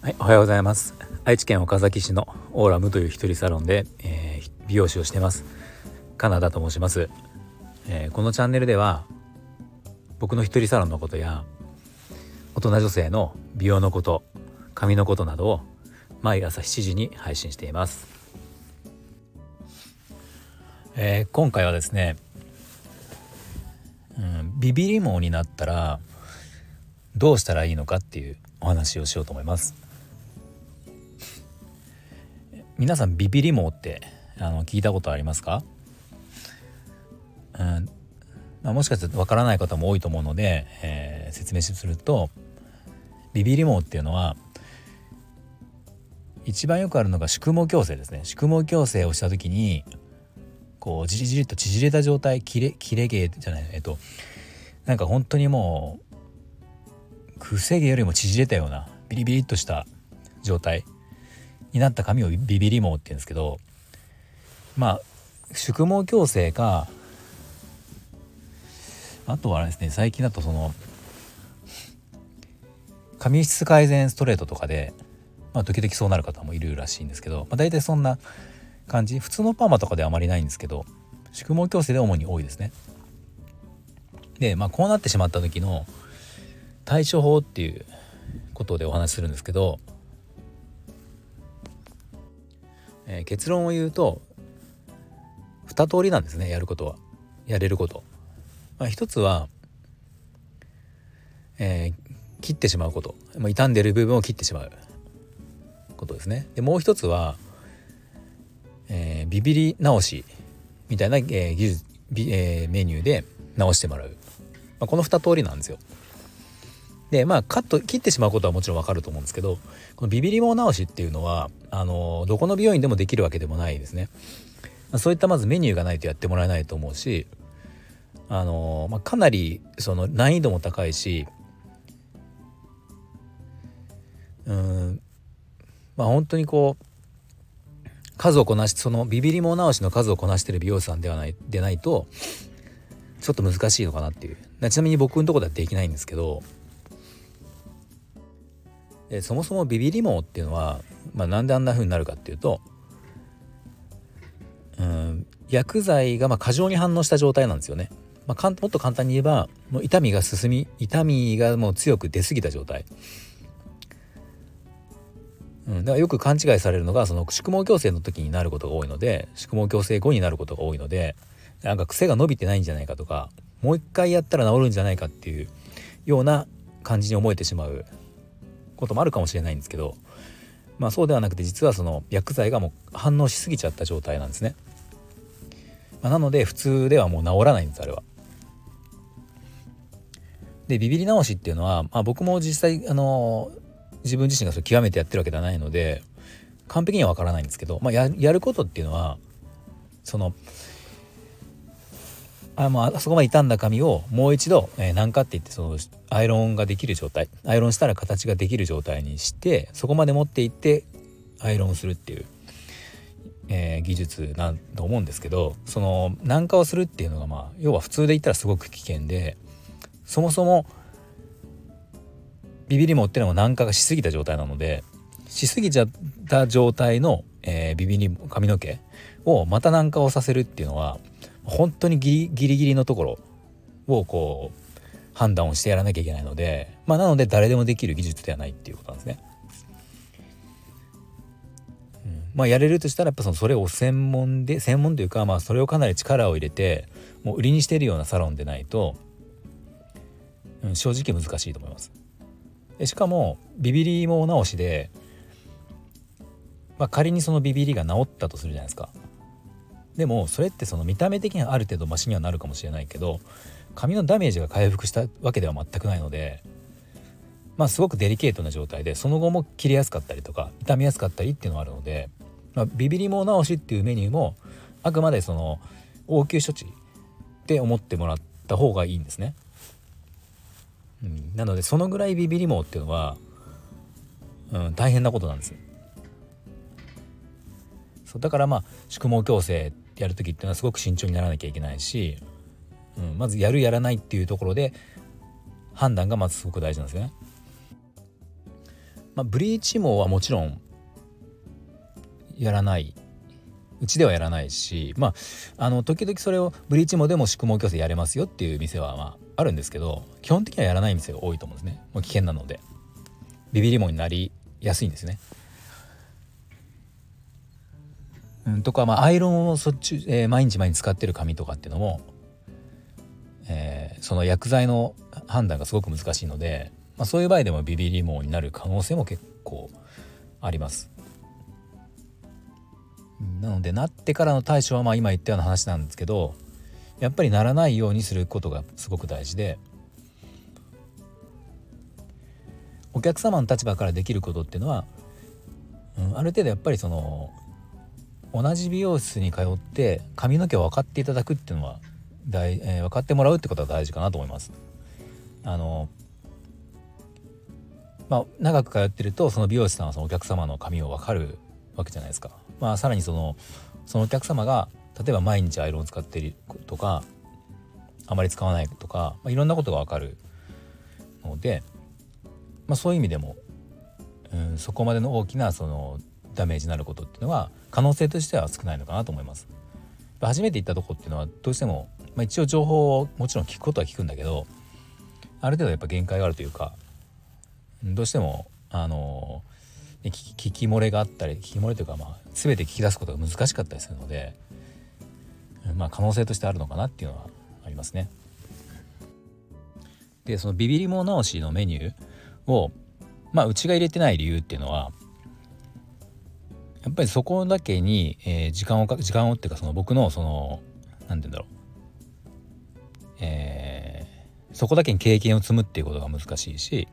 はい、おはようございます。愛知県岡崎市のオーラムという一人サロンで、えー、美容師をしてます。カナダと申します、えー、このチャンネルでは僕の一人サロンのことや大人女性の美容のこと髪のことなどを毎朝7時に配信しています、えー、今回はですね、ビビリモになったらどうしたらいいのかっていうお話をしようと思います。皆さんビビリ毛ってあの聞いたことありますか、うん。まあ、もしかしてわからない方も多いと思うので、えー、説明するとビビリ毛っていうのは一番よくあるのが宿毛矯正ですね。宿毛矯正をした時にこうじりじりと縮れた状態切れ切れ毛じゃないえっとなんか本当にもうくせ毛よりも縮れたようなビリビリっとした状態になった髪をビビリ毛って言うんですけどまあ宿毛矯正かあとはあれですね最近だとその髪質改善ストレートとかで、まあ、時々そうなる方もいるらしいんですけど、まあ、大体そんな感じ普通のパーマとかではあまりないんですけど宿毛矯正で主に多いですね。でまあこうなってしまった時の対処法っていうことでお話しするんですけどえー、結論を言うと2通りなんですねやることはやれること。まあ、一つは、えー、切ってしまうこと、まあ、傷んでる部分を切ってしまうことですね。でもう一つは、えー、ビビり直しみたいな、えー、技術、えー、メニューで直してもらう、まあ、この2通りなんですよ。でまあカット切ってしまうことはもちろんわかると思うんですけどこのビビり毛直しっていうのはあのどこの美容院でもできるわけでもないですね。そういったまずメニューがないとやってもらえないと思うしあの、まあ、かなりその難易度も高いしうんまあ本当にこう数をこなしそのビビり毛直しの数をこなしてる美容師さんではないでないとちょっと難しいのかなっていうちなみに僕のとこではできないんですけどそもそもビビり毛っていうのは、まあ、なんであんな風になるかっていうとうん薬剤がまあ過剰に反応した状態なんですよね。まあ、もっと簡単に言えばもう痛みが進み痛みがもう強く出過ぎた状態。うん、だからよく勘違いされるのがその宿毛矯正の時になることが多いので宿毛矯正後になることが多いのでなんか癖が伸びてないんじゃないかとかもう一回やったら治るんじゃないかっていうような感じに思えてしまうこともあるかもしれないんですけどまあそうではなくて実はその薬剤がもう反応しすぎちゃった状態なんですね。まあ、なので普通ではもう治らないんですあれは。でビビり直しっていうのは、まあ、僕も実際あの自分自身がそれ極めてやってるわけではないので完璧には分からないんですけど、まあ、ややることっていうのはそのあもうあそこまで傷んだ髪をもう一度、えー、軟化って言ってそのアイロンができる状態。アイロンしたら形ができる状態にしてそこまで持っていってアイロンするっていう、えー、技術なんと思うんですけどその軟化をするっていうのがまあ要は普通で言ったらすごく危険でそもそもビビりもっていうのも軟化がしすぎた状態なのでしすぎちゃった状態の、えー、ビビり髪の毛をまた軟化をさせるっていうのは本当にギリギリギリのところをこう判断をしてやらなきゃいけないのでまあなので誰でもできる技術ではないっていうことなんですね。うん、まあやれるとしたらやっぱそのそれを専門で専門というかまあそれをかなり力を入れてもう売りにしてるようなサロンでないと、うん、正直難しいと思います。でしかもビビりも直しで、まあ、仮にそのビビりが治ったとするじゃないですか。でもそれってその見た目的にはある程度マシにはなるかもしれないけど髪のダメージが回復したわけでは全くないのでまあすごくデリケートな状態でその後も切れやすかったりとか痛みやすかったりっていうのがあるので、まあ、ビビり毛直しっていうメニューもあくまでその応急処置って思ってもらった方がいいんですね。うん、なのでそのぐらいビビり毛っていうのは、うん、大変なことなんですそうだからまあ宿毛矯正やる時っていうのはすごく慎重にならなきゃいけないしうん、まずやるやらないっていうところで判断がまずすごく大事なんですよね。まあ、ブリーチ毛はもちろんやらないうちではやらないしまああの時々それをブリーチ毛でも宿毛矯正やれますよっていう店はまああるんですけど基本的にはやらない店が多いと思うんですねもう危険なのでビビり毛になりやすいんですね。とか、まあ、アイロンをそっち、えー、毎日毎日使ってる紙とかっていうのも、えー、その薬剤の判断がすごく難しいので、まあ、そういう場合でもビビり毛になる可能性も結構あります。なのでなってからの対処はまあ今言ったような話なんですけどやっぱりならないようにすることがすごく大事でお客様の立場からできることっていうのは、うん、ある程度やっぱりその同じ美容室に通って髪の毛を分かっていただくっていうのは大、えー、分かってもらうってことは大事かなと思います。あのまあ、長く通ってるとその美容師さんはそのお客様の髪を分かるわけじゃないですか。まあ、さらにそのそのお客様が例えば毎日アイロンを使ってるとかあまり使わないとか、まあ、いろんなことが分かるので、まあ、そういう意味でも、うん、そこまでの大きなそのダメージになることっていうのは可能性としては少ないのかなと思います。初めて行ったとこっていうのはどうしても、まあ、一応情報をもちろん聞くことは聞くんだけどある程度やっぱ限界があるというかどうしてもあの聞き漏れがあったり聞き漏れというか、まあ、全て聞き出すことが難しかったりするので、まあ、可能性としてあるのかなっていうのはありますね。でそのビビりも直しのメニューを、まあ、うちが入れてない理由っていうのはやっぱりそこだけに、えー、時間をか時間をっていうかその僕のその何て言うんだろう。えー、そこだけに経験を積むっていうことが難しいし、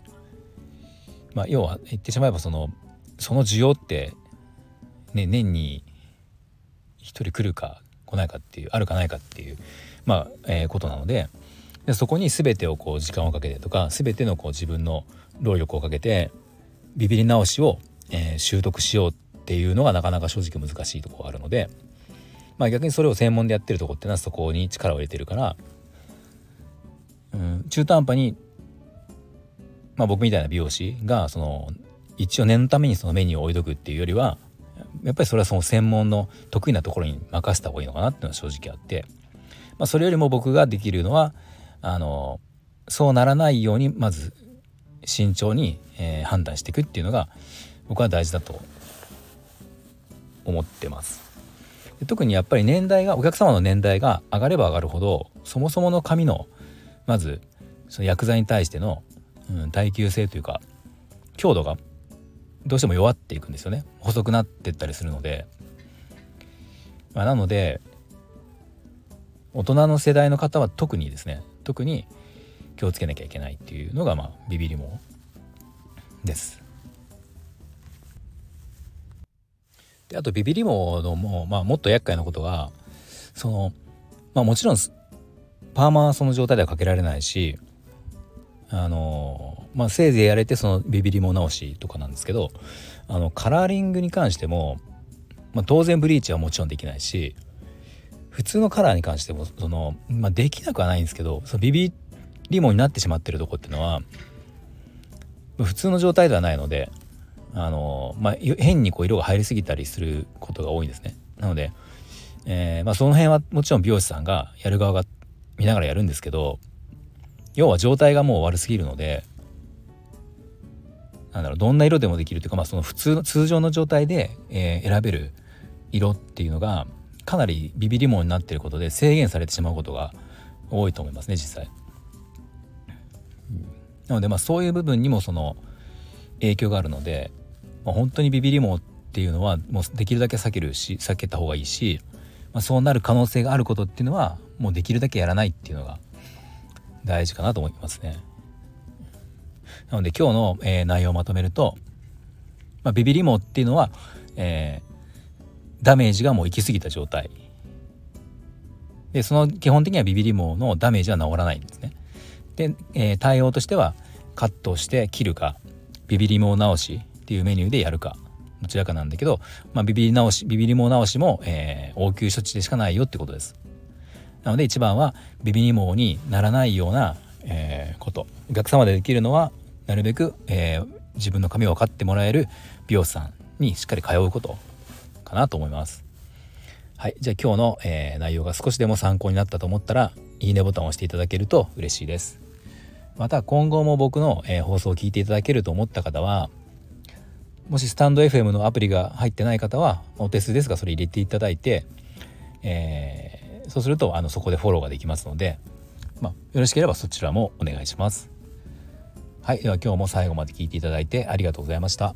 まあ、要は言ってしまえばそのその需要って、ね、年に1人来るか来ないかっていうあるかないかっていう、まあえー、ことなのででそこに全てをこう時間をかけてとか全てのこう自分の労力をかけてビビり直しを、えー、習得しようっっていうのがなかなか正直難しいところがあるので、まあ、逆にそれを専門でやってるとこっていうのはそこに力を入れてるから、うん、中途半端に、まあ、僕みたいな美容師がその一応念のためにそのメニューを置いとくっていうよりはやっぱりそれはその専門の得意なところに任せた方がいいのかなっていうのは正直あって、まあ、それよりも僕ができるのはあのそうならないようにまず慎重に、えー、判断していくっていうのが僕は大事だと思ってます。特にやっぱり年代がお客様の年代が上がれば上がるほどそもそもの髪のまずその薬剤に対しての、うん、耐久性というか強度がどうしても弱っていくんですよね細くなってったりするので、まあ、なので大人の世代の方は特にですね特に気をつけなきゃいけないっていうのがまあビビりもです。であとビビりものも、まあ、もっと厄介なことがその、まあ、もちろんパーマはその状態ではかけられないしあのまあせいぜいやれてそのビビりも直しとかなんですけどあのカラーリングに関しても、まあ、当然ブリーチはもちろんできないし普通のカラーに関してもその、まあ、できなくはないんですけどそのビビりもになってしまってるとこっていうのは普通の状態ではないのであの、まあ、変にこう色が入りすぎたりすることが多いんですね。なので、えーまあ、その辺はもちろん美容師さんがやる側が見ながらやるんですけど要は状態がもう悪すぎるのでなんだろうどんな色でもできるというか、まあ、その普通の通常の状態で、えー、選べる色っていうのがかなりビビりもになっていることで制限されてしまうことが多いと思いますね実際。なのでまあそういう部分にもその影響があるので、まあ、本当にビビりもっていうのはもうできるだけ避けるし避けた方がいいし、まあ、そうなる可能性があることっていうのはもうできるだけやらないっていうのが大事かなと思いますね。なので今日の、えー、内容をまとめると、まあ、ビビりもっていうのは、えー、ダメージがもう行き過ぎた状態でその基本的にはビビりものダメージは治らないんですね。で、えー、対応としてはカットして切るかビビりも直しっていうメニューでやるかどちらかなんだけど、まあ、ビビり直しビビりも直しも、えー、応急処置でしかないよってことです。なので一番はビビリ毛にならないような、えー、ことお客様でできるのはなるべく、えー、自分の髪を分かってもらえる美容師さんにしっかり通うことかなと思います。はい、じゃあ今日の、えー、内容が少しでも参考になったと思ったらいいねボタンを押していただけると嬉しいです。また今後も僕の、えー、放送を聞いていただけると思った方はもしスタンド FM のアプリが入ってない方はお手数ですがそれ入れていただいて、えー、そうするとあのそこでフォローができますので、まあ、よろしければそちらもお願いします。はい、では今日も最後まで聞いていただいてありがとうございました。